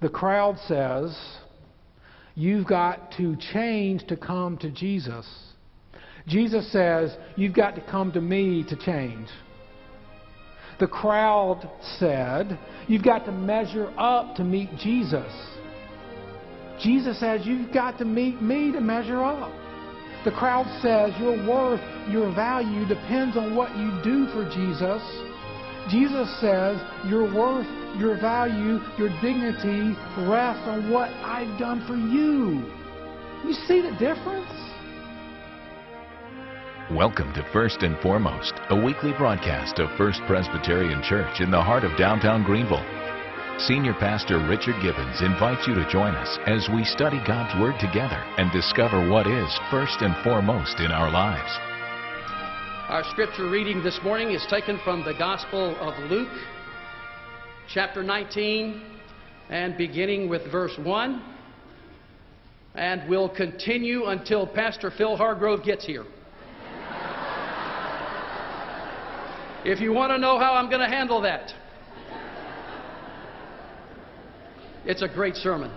The crowd says, You've got to change to come to Jesus. Jesus says, You've got to come to me to change. The crowd said, You've got to measure up to meet Jesus. Jesus says, You've got to meet me to measure up. The crowd says, Your worth, your value depends on what you do for Jesus. Jesus says, Your worth, your value, your dignity rests on what I've done for you. You see the difference? Welcome to First and Foremost, a weekly broadcast of First Presbyterian Church in the heart of downtown Greenville. Senior Pastor Richard Gibbons invites you to join us as we study God's Word together and discover what is first and foremost in our lives. Our scripture reading this morning is taken from the Gospel of Luke, chapter 19, and beginning with verse 1. And we'll continue until Pastor Phil Hargrove gets here. If you want to know how I'm going to handle that, it's a great sermon.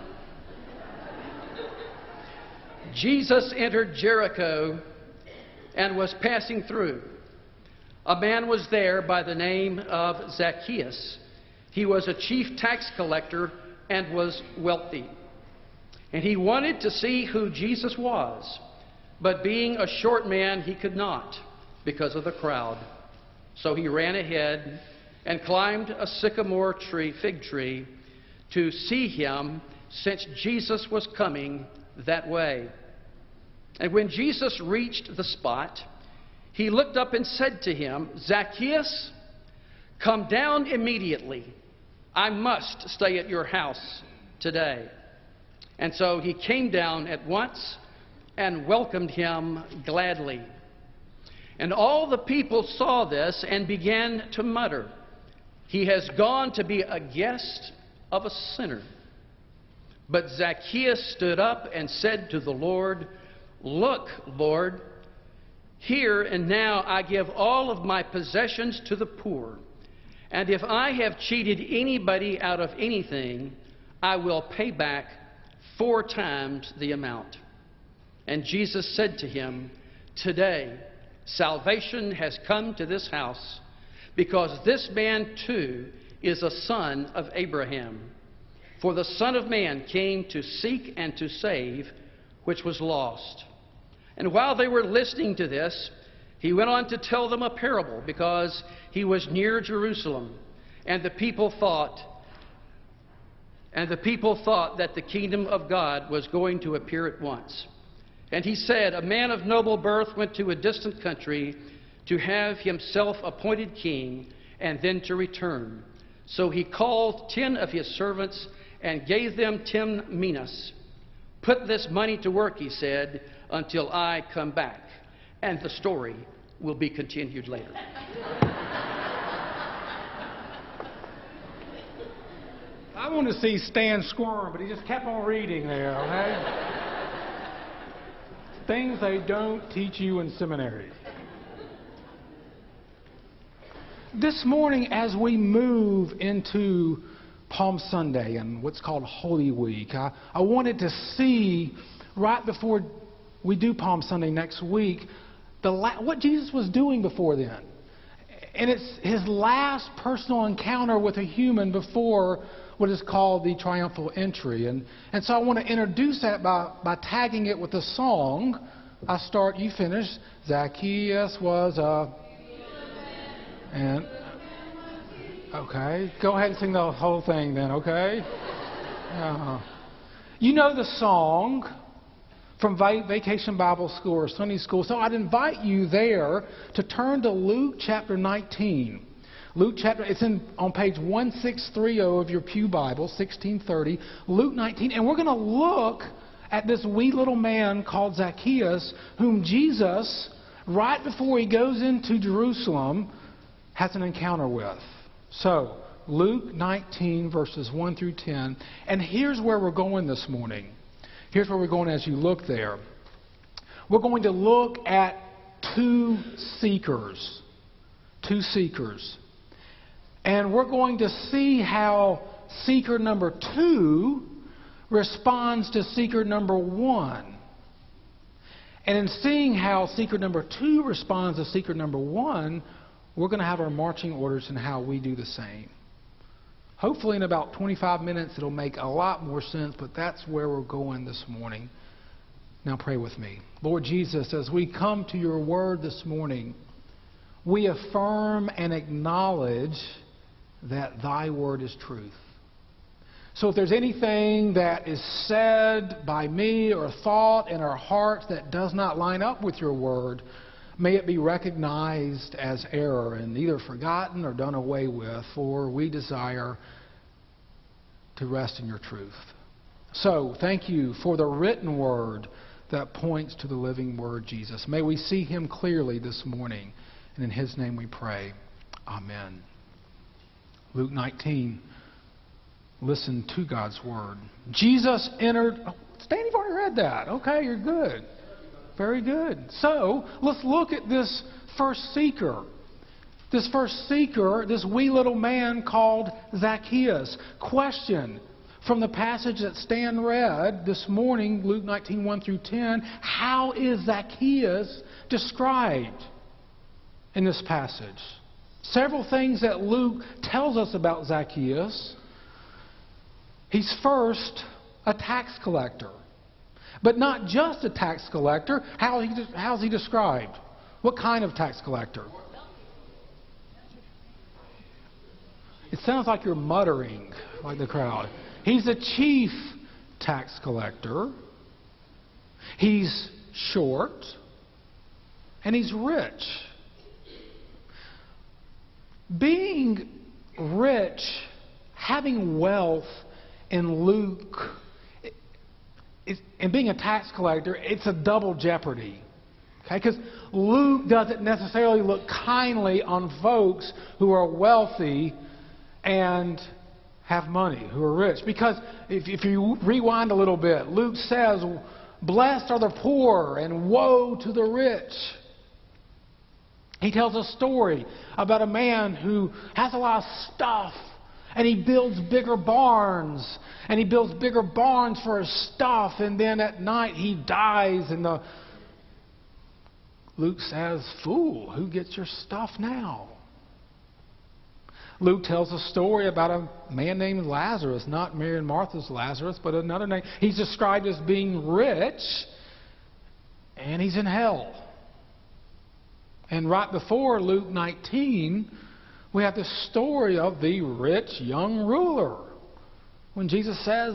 Jesus entered Jericho and was passing through. A man was there by the name of Zacchaeus. He was a chief tax collector and was wealthy. And he wanted to see who Jesus was, but being a short man, he could not because of the crowd. So he ran ahead and climbed a sycamore tree, fig tree, to see him since Jesus was coming that way. And when Jesus reached the spot, he looked up and said to him, Zacchaeus, come down immediately. I must stay at your house today. And so he came down at once and welcomed him gladly. And all the people saw this and began to mutter, He has gone to be a guest of a sinner. But Zacchaeus stood up and said to the Lord, Look, Lord, here and now I give all of my possessions to the poor. And if I have cheated anybody out of anything, I will pay back four times the amount. And Jesus said to him, Today, Salvation has come to this house because this man too is a son of Abraham. For the Son of Man came to seek and to save which was lost. And while they were listening to this, he went on to tell them a parable because he was near Jerusalem. And the people thought, and the people thought that the kingdom of God was going to appear at once. And he said, A man of noble birth went to a distant country to have himself appointed king and then to return. So he called ten of his servants and gave them ten minas. Put this money to work, he said, until I come back. And the story will be continued later. I want to see Stan squirm, but he just kept on reading there, okay? Things they don't teach you in seminary. This morning, as we move into Palm Sunday and what's called Holy Week, I, I wanted to see right before we do Palm Sunday next week the la- what Jesus was doing before then. And it's his last personal encounter with a human before what is called the triumphal entry. And, and so I want to introduce that by, by tagging it with a song. I start, you finish. Zacchaeus was a. And. Okay. Go ahead and sing the whole thing then, okay? Uh, you know the song from Vacation Bible School or Sunday School. So I'd invite you there to turn to Luke chapter 19. Luke chapter, it's in, on page 1630 of your Pew Bible, 1630. Luke 19, and we're going to look at this wee little man called Zacchaeus, whom Jesus, right before he goes into Jerusalem, has an encounter with. So, Luke 19, verses 1 through 10. And here's where we're going this morning. Here's where we're going as you look there. We're going to look at two seekers. Two seekers. And we're going to see how seeker number two responds to seeker number one. And in seeing how seeker number two responds to seeker number one, we're going to have our marching orders in how we do the same. Hopefully, in about 25 minutes, it'll make a lot more sense, but that's where we're going this morning. Now, pray with me. Lord Jesus, as we come to your word this morning, we affirm and acknowledge that thy word is truth. So if there's anything that is said by me or thought in our hearts that does not line up with your word, may it be recognized as error and either forgotten or done away with, for we desire to rest in your truth. So thank you for the written word that points to the living word, Jesus. May we see him clearly this morning. And in his name we pray. Amen. Luke 19 listen to God's word. Jesus entered. Oh, Stan, you've already read that. Okay, you're good. Very good. So let's look at this first seeker. This first seeker, this wee little man called Zacchaeus. Question from the passage that Stan read this morning, Luke 19, 1 through 10. How is Zacchaeus described in this passage? Several things that Luke tells us about Zacchaeus. He's first a tax collector. But not just a tax collector. How he, how's he described? What kind of tax collector? It sounds like you're muttering like the crowd. He's a chief tax collector. He's short. And he's rich. Being rich, having wealth, in Luke, and being a tax collector, it's a double jeopardy. Okay? Because Luke doesn't necessarily look kindly on folks who are wealthy and have money, who are rich. Because if, if you rewind a little bit, Luke says, Blessed are the poor, and woe to the rich. He tells a story about a man who has a lot of stuff and he builds bigger barns. And he builds bigger barns for his stuff. And then at night he dies. And the Luke says, Fool, who gets your stuff now? Luke tells a story about a man named Lazarus, not Mary and Martha's Lazarus, but another name. He's described as being rich, and he's in hell. And right before Luke 19, we have the story of the rich young ruler. When Jesus says,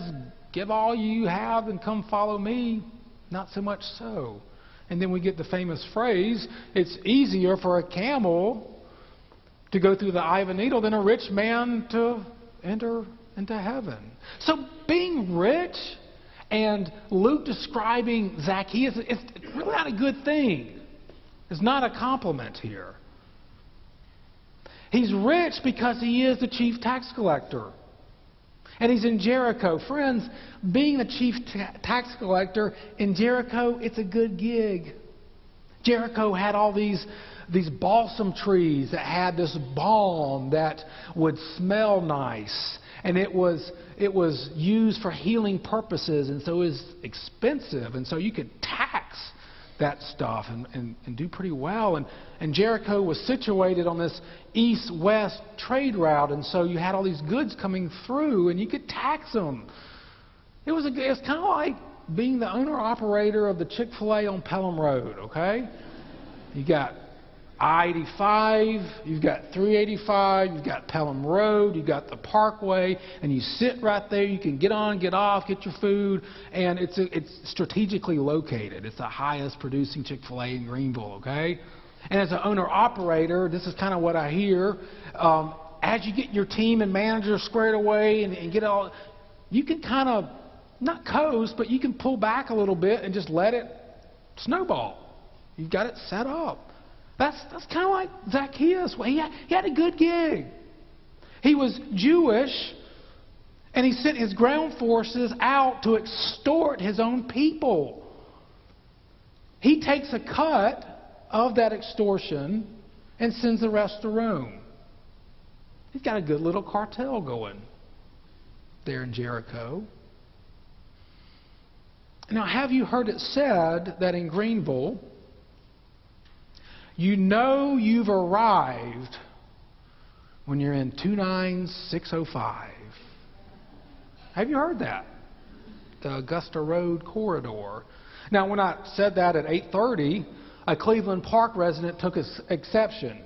Give all you have and come follow me, not so much so. And then we get the famous phrase, It's easier for a camel to go through the eye of a needle than a rich man to enter into heaven. So being rich and Luke describing Zacchaeus, it's really not a good thing. It's not a compliment here. He's rich because he is the chief tax collector. And he's in Jericho. Friends, being the chief ta- tax collector in Jericho, it's a good gig. Jericho had all these, these balsam trees that had this balm that would smell nice. And it was, it was used for healing purposes, and so it was expensive. And so you could tax that stuff and, and, and do pretty well. And, and Jericho was situated on this east west trade route, and so you had all these goods coming through, and you could tax them. It was, a, it was kind of like being the owner operator of the Chick fil A on Pelham Road, okay? You got I 85, you've got 385, you've got Pelham Road, you've got the Parkway, and you sit right there. You can get on, get off, get your food, and it's, a, it's strategically located. It's the highest producing Chick fil A in Greenville, okay? And as an owner operator, this is kind of what I hear. Um, as you get your team and manager squared away and, and get all, you can kind of, not coast, but you can pull back a little bit and just let it snowball. You've got it set up. That's, that's kind of like Zacchaeus. He, had, he had a good gig. He was Jewish, and he sent his ground forces out to extort his own people. He takes a cut of that extortion and sends the rest to Rome. He's got a good little cartel going. there in Jericho. Now, have you heard it said that in Greenville, you know you've arrived when you're in 29605? Have you heard that? The Augusta Road corridor. Now, when I said that at 8:30, a Cleveland Park resident took exception.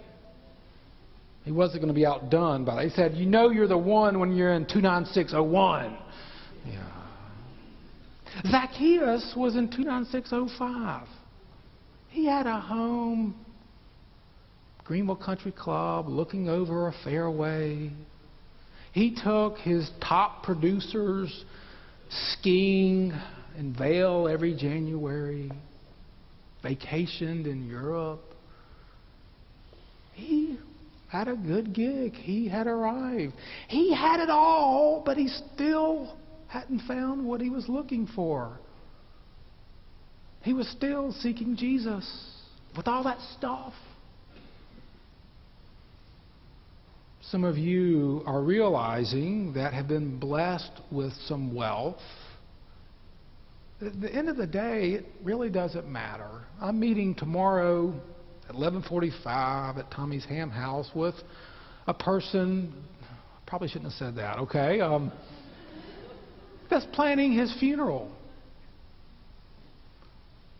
He wasn't going to be outdone by that. He said, "You know you're the one when you're in 29601." Yeah. Zacchaeus was in 29605. He had a home, Greenville Country Club, looking over a fairway. He took his top producers skiing in Vail every January, vacationed in Europe. He had a good gig. He had arrived. He had it all, but he still hadn't found what he was looking for. He was still seeking Jesus with all that stuff. Some of you are realizing that have been blessed with some wealth. At the end of the day, it really doesn't matter. I'm meeting tomorrow at 11:45 at Tommy's Ham House with a person. Probably shouldn't have said that. Okay. Um, that's planning his funeral.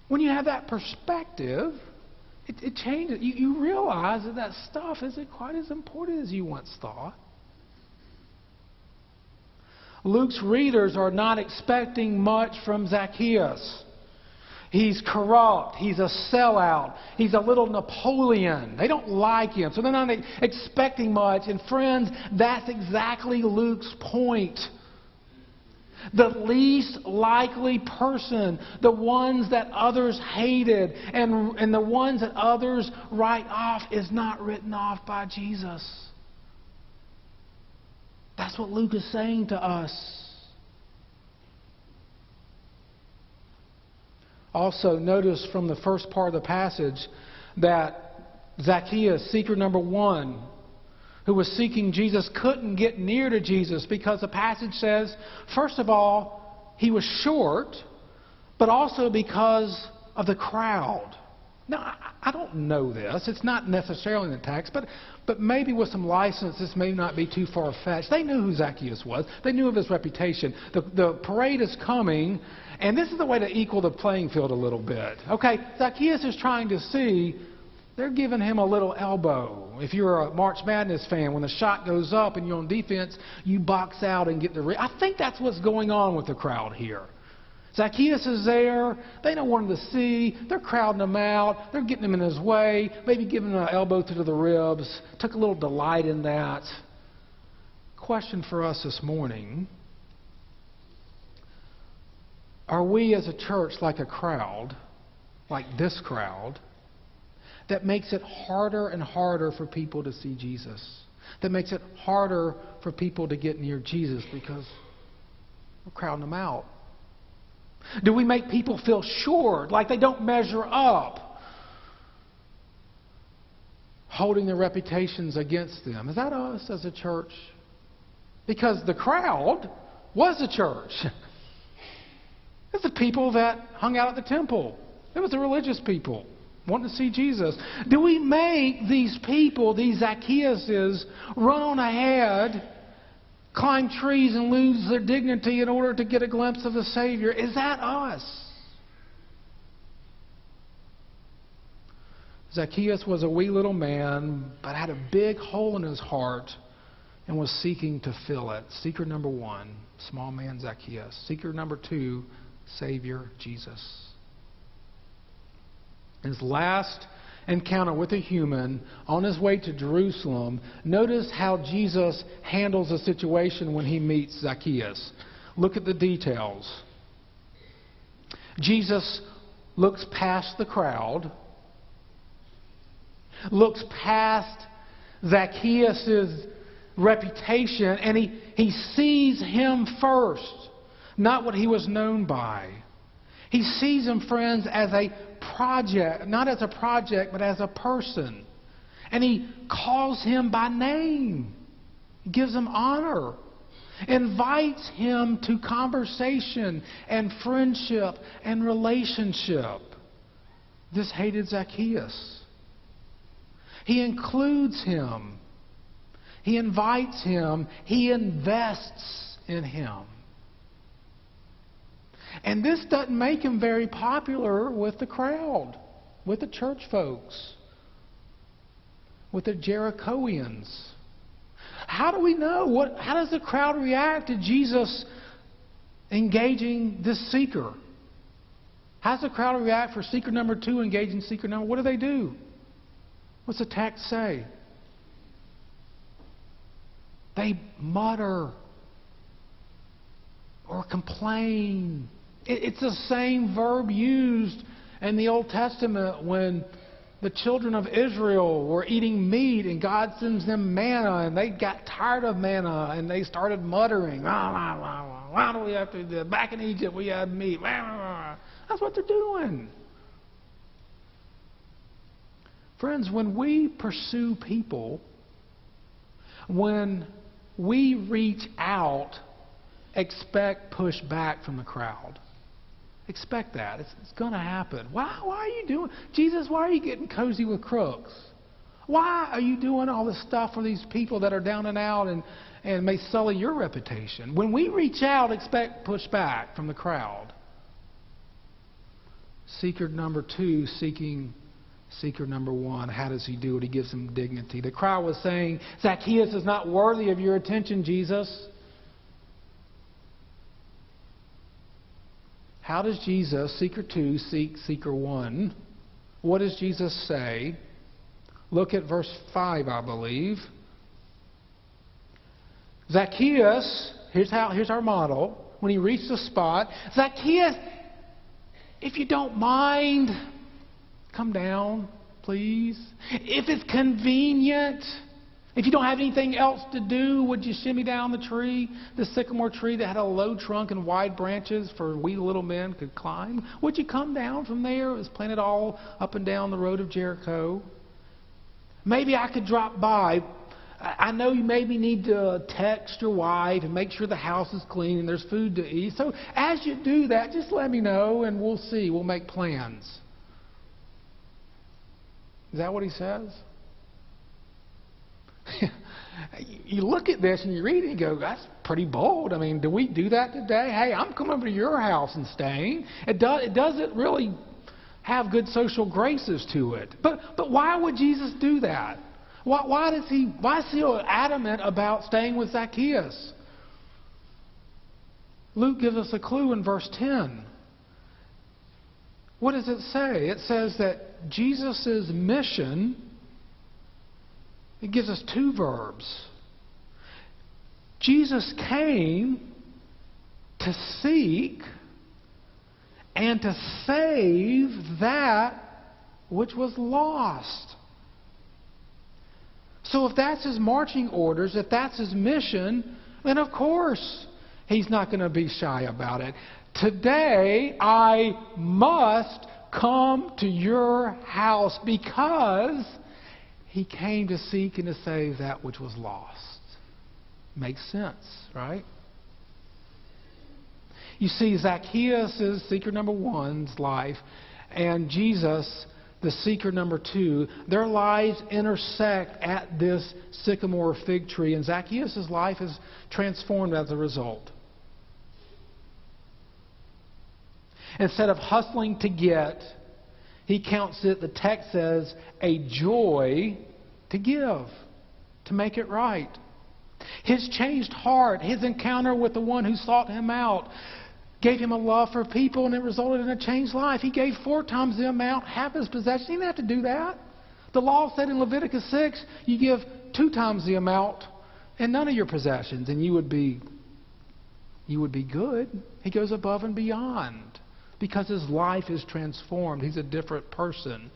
When you have that perspective, it, it changes. You, you realize that that stuff isn't quite as important as you once thought. Luke's readers are not expecting much from Zacchaeus. He's corrupt. He's a sellout. He's a little Napoleon. They don't like him, so they're not expecting much. And friends, that's exactly Luke's point. The least likely person, the ones that others hated, and, and the ones that others write off, is not written off by Jesus. That's what Luke is saying to us. Also, notice from the first part of the passage that Zacchaeus, seeker number one, who was seeking Jesus couldn't get near to Jesus because the passage says, first of all, he was short, but also because of the crowd. Now, I don't know this. It's not necessarily in the text, but, but maybe with some license, this may not be too far fetched. They knew who Zacchaeus was, they knew of his reputation. The, the parade is coming, and this is the way to equal the playing field a little bit. Okay, Zacchaeus is trying to see they're giving him a little elbow. If you're a March Madness fan, when the shot goes up and you're on defense, you box out and get the. Re- I think that's what's going on with the crowd here. Zacchaeus is there. They don't want him to see. They're crowding him out. They're getting him in his way, maybe giving him an elbow to the ribs. Took a little delight in that. Question for us this morning Are we as a church like a crowd, like this crowd? That makes it harder and harder for people to see Jesus. That makes it harder for people to get near Jesus because we're crowding them out. Do we make people feel short, like they don't measure up? Holding their reputations against them. Is that us as a church? Because the crowd was a church. It's the people that hung out at the temple. It was the religious people wanting to see Jesus. Do we make these people, these Zacchaeuses, run on ahead, climb trees, and lose their dignity in order to get a glimpse of the Savior? Is that us? Zacchaeus was a wee little man, but had a big hole in his heart and was seeking to fill it. Seeker number one, small man Zacchaeus. Seeker number two, Savior Jesus his last encounter with a human on his way to Jerusalem, notice how Jesus handles the situation when he meets Zacchaeus. Look at the details. Jesus looks past the crowd, looks past Zacchaeus' reputation, and he, he sees him first, not what he was known by. He sees him, friends, as a project, not as a project, but as a person. And he calls him by name. Gives him honor. invites him to conversation and friendship and relationship. This hated Zacchaeus. He includes him. He invites him. He invests in him. And this doesn't make him very popular with the crowd, with the church folks, with the Jerichoans. How do we know? What, how does the crowd react to Jesus engaging this seeker? How does the crowd react for seeker number two engaging seeker number? What do they do? What's the text say? They mutter or complain. It's the same verb used in the Old Testament when the children of Israel were eating meat and God sends them manna and they got tired of manna and they started muttering. Why do we have to do that? Back in Egypt we had meat. That's what they're doing. Friends, when we pursue people, when we reach out, expect pushback from the crowd. Expect that. It's, it's going to happen. Why, why are you doing, Jesus, why are you getting cozy with crooks? Why are you doing all this stuff for these people that are down and out and, and may sully your reputation? When we reach out, expect pushback from the crowd. Seeker number two, seeking Seeker number one, how does he do it? He gives him dignity. The crowd was saying, Zacchaeus is not worthy of your attention, Jesus. How does Jesus, seeker two, seek seeker one? What does Jesus say? Look at verse 5, I believe. Zacchaeus, here's, how, here's our model. When he reached the spot, Zacchaeus, if you don't mind, come down, please. If it's convenient, if you don't have anything else to do, would you shimmy down the tree, the sycamore tree that had a low trunk and wide branches for we little men could climb? Would you come down from there? It was planted all up and down the road of Jericho. Maybe I could drop by. I know you maybe need to text your wife and make sure the house is clean and there's food to eat. So as you do that, just let me know and we'll see. We'll make plans. Is that what he says? you look at this and you read it and you go, that's pretty bold. I mean, do we do that today? Hey, I'm coming over to your house and staying. It, do, it doesn't really have good social graces to it. But, but why would Jesus do that? Why, why, does he, why is he adamant about staying with Zacchaeus? Luke gives us a clue in verse 10. What does it say? It says that Jesus' mission it gives us two verbs. Jesus came to seek and to save that which was lost. So, if that's his marching orders, if that's his mission, then of course he's not going to be shy about it. Today, I must come to your house because he came to seek and to save that which was lost. Makes sense, right? You see, Zacchaeus is seeker number one's life, and Jesus, the seeker number two, their lives intersect at this sycamore fig tree, and Zacchaeus' life is transformed as a result. Instead of hustling to get, he counts it, the text says, a joy to give, to make it right. His changed heart, his encounter with the one who sought him out, gave him a love for people, and it resulted in a changed life. He gave four times the amount, half his possessions. He didn't have to do that. The law said in Leviticus 6, you give two times the amount and none of your possessions, and you would be you would be good. He goes above and beyond because his life is transformed. He's a different person.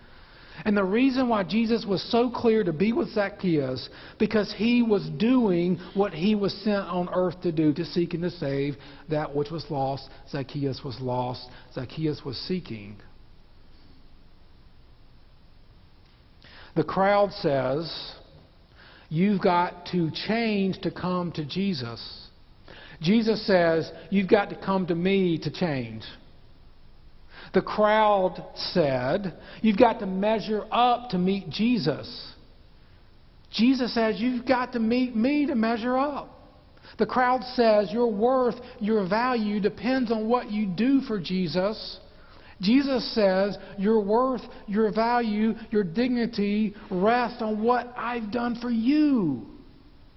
And the reason why Jesus was so clear to be with Zacchaeus, because he was doing what he was sent on earth to do, to seek and to save that which was lost. Zacchaeus was lost. Zacchaeus was seeking. The crowd says, You've got to change to come to Jesus. Jesus says, You've got to come to me to change. The crowd said, You've got to measure up to meet Jesus. Jesus says, You've got to meet me to measure up. The crowd says, Your worth, your value depends on what you do for Jesus. Jesus says, Your worth, your value, your dignity rest on what I've done for you.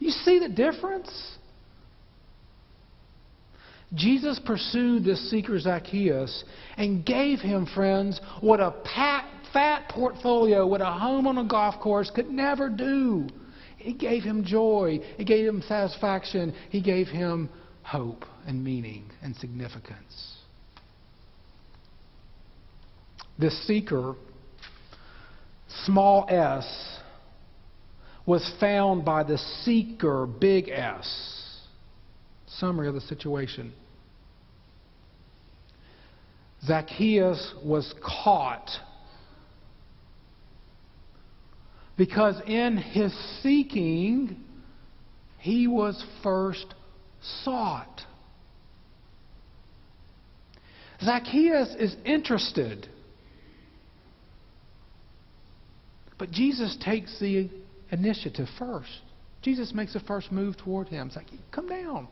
You see the difference? Jesus pursued this seeker Zacchaeus and gave him, friends, what a pat, fat portfolio, what a home on a golf course could never do. He gave him joy, he gave him satisfaction, he gave him hope and meaning and significance. This seeker, small s, was found by the seeker, big S. Summary of the situation. Zacchaeus was caught because in his seeking, he was first sought. Zacchaeus is interested. But Jesus takes the initiative first. Jesus makes the first move toward him. It's like, come down.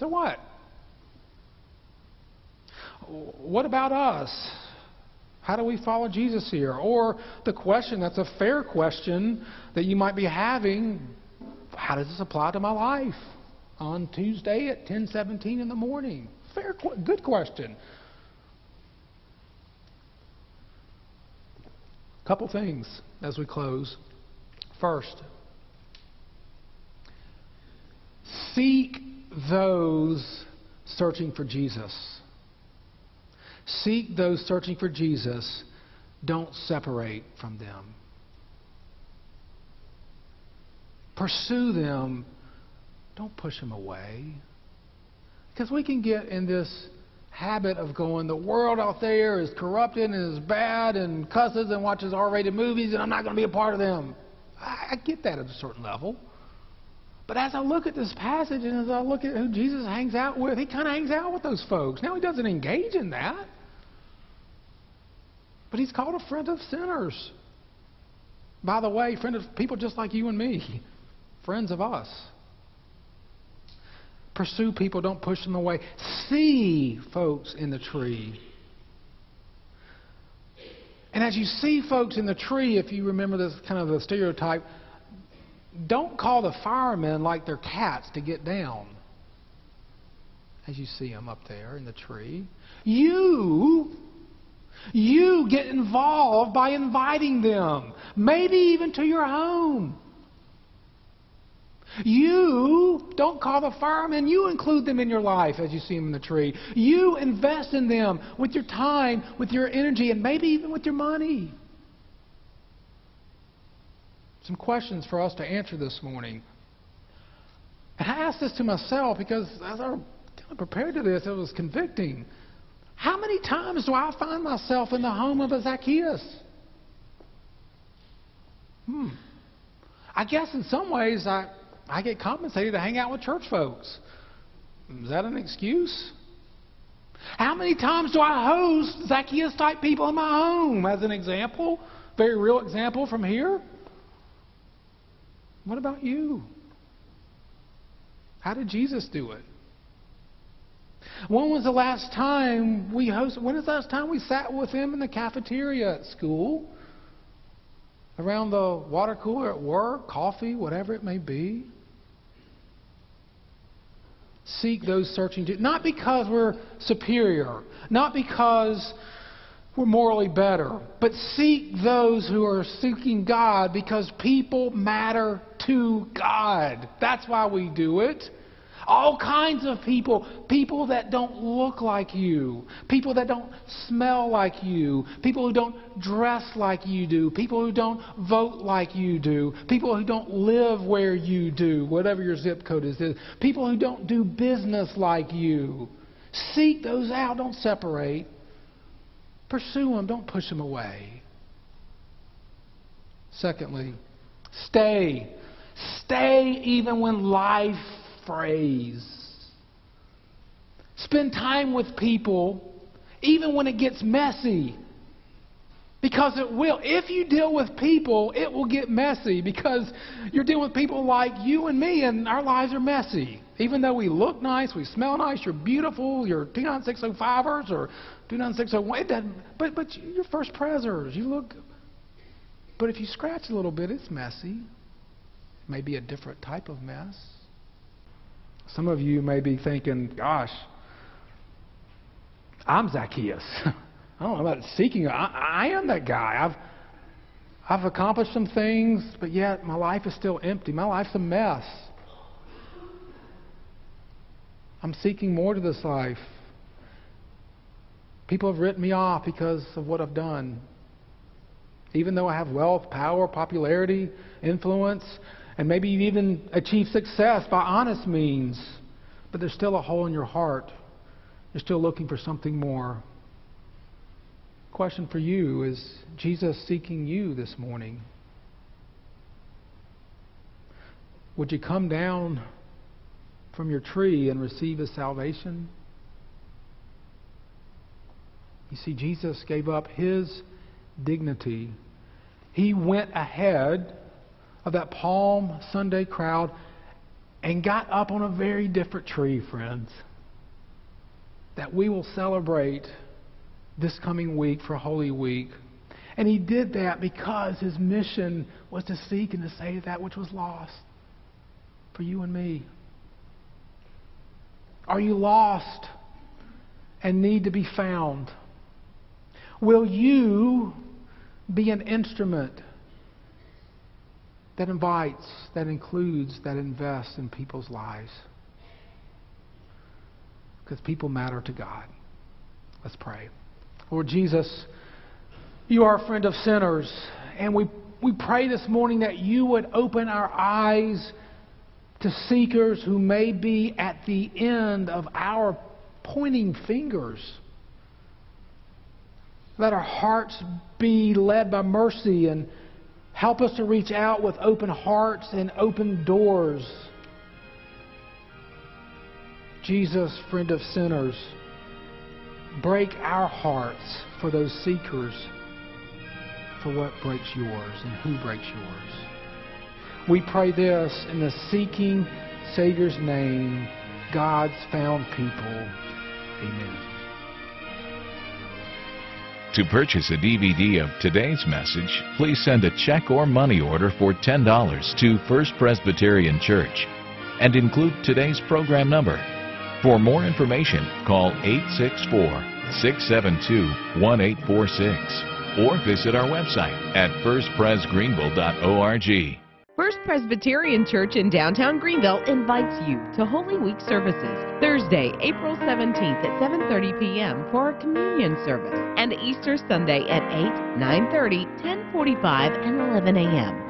So what? What about us? How do we follow Jesus here? Or the question that's a fair question that you might be having how does this apply to my life on Tuesday at 10:17 in the morning? Fair good question. couple things as we close. First, seek those searching for Jesus. Seek those searching for Jesus. Don't separate from them. Pursue them. Don't push them away. Because we can get in this habit of going, the world out there is corrupted and is bad and cusses and watches R rated movies, and I'm not going to be a part of them. I, I get that at a certain level. But as I look at this passage and as I look at who Jesus hangs out with, he kind of hangs out with those folks. Now, he doesn't engage in that. But he's called a friend of sinners. By the way, friend of people just like you and me, friends of us. Pursue people, don't push them away. See folks in the tree. And as you see folks in the tree, if you remember this kind of the stereotype, don't call the firemen like they're cats to get down. As you see them up there in the tree. You, you get involved by inviting them, maybe even to your home. You don't call the firemen, you include them in your life as you see them in the tree. You invest in them with your time, with your energy, and maybe even with your money. Some questions for us to answer this morning. And I asked this to myself because as I prepared to this, it was convicting. How many times do I find myself in the home of a Zacchaeus? Hmm. I guess in some ways I I get compensated to hang out with church folks. Is that an excuse? How many times do I host Zacchaeus type people in my home, as an example? Very real example from here. What about you? How did Jesus do it? When was the last time we hosted? When was the last time we sat with him in the cafeteria at school? Around the water cooler at work, coffee, whatever it may be? seek those searching not because we're superior, not because we're morally better, but seek those who are seeking God because people matter to God. That's why we do it. All kinds of people. People that don't look like you. People that don't smell like you. People who don't dress like you do. People who don't vote like you do. People who don't live where you do, whatever your zip code is. People who don't do business like you. Seek those out. Don't separate. Pursue them. Don't push them away. Secondly, stay Stay even when life frays. Spend time with people even when it gets messy. Because it will. If you deal with people, it will get messy because you're dealing with people like you and me, and our lives are messy. Even though we look nice, we smell nice, you're beautiful, you're 29605ers or 29601, it doesn't, but, but you're first presers. You look. But if you scratch a little bit, it's messy. Maybe a different type of mess. Some of you may be thinking, gosh, I'm Zacchaeus. I don't know about seeking. I, I am that guy. I've I've accomplished some things, but yet my life is still empty. My life's a mess. I'm seeking more to this life. People have written me off because of what I've done. Even though I have wealth, power, popularity, influence, and maybe you even achieved success by honest means, but there's still a hole in your heart. You're still looking for something more. Question for you is Jesus seeking you this morning? Would you come down from your tree and receive his salvation? You see, Jesus gave up his dignity. He went ahead of that Palm Sunday crowd and got up on a very different tree, friends, that we will celebrate this coming week for Holy Week. And he did that because his mission was to seek and to save that which was lost for you and me. Are you lost and need to be found? Will you be an instrument that invites, that includes, that invests in people's lives? Because people matter to God. Let's pray. Lord Jesus, you are a friend of sinners, and we, we pray this morning that you would open our eyes to seekers who may be at the end of our pointing fingers. Let our hearts be led by mercy and help us to reach out with open hearts and open doors. Jesus, friend of sinners, break our hearts for those seekers for what breaks yours and who breaks yours. We pray this in the seeking Savior's name, God's found people. Amen. To purchase a DVD of today's message, please send a check or money order for $10 to First Presbyterian Church and include today's program number. For more information, call 864 672 1846 or visit our website at firstpresgreenville.org. First Presbyterian Church in downtown Greenville invites you to Holy Week services Thursday, April 17th at 7:30 p.m. for a communion service and Easter Sunday at 8, 9:30, 10:45 and 11 a.m.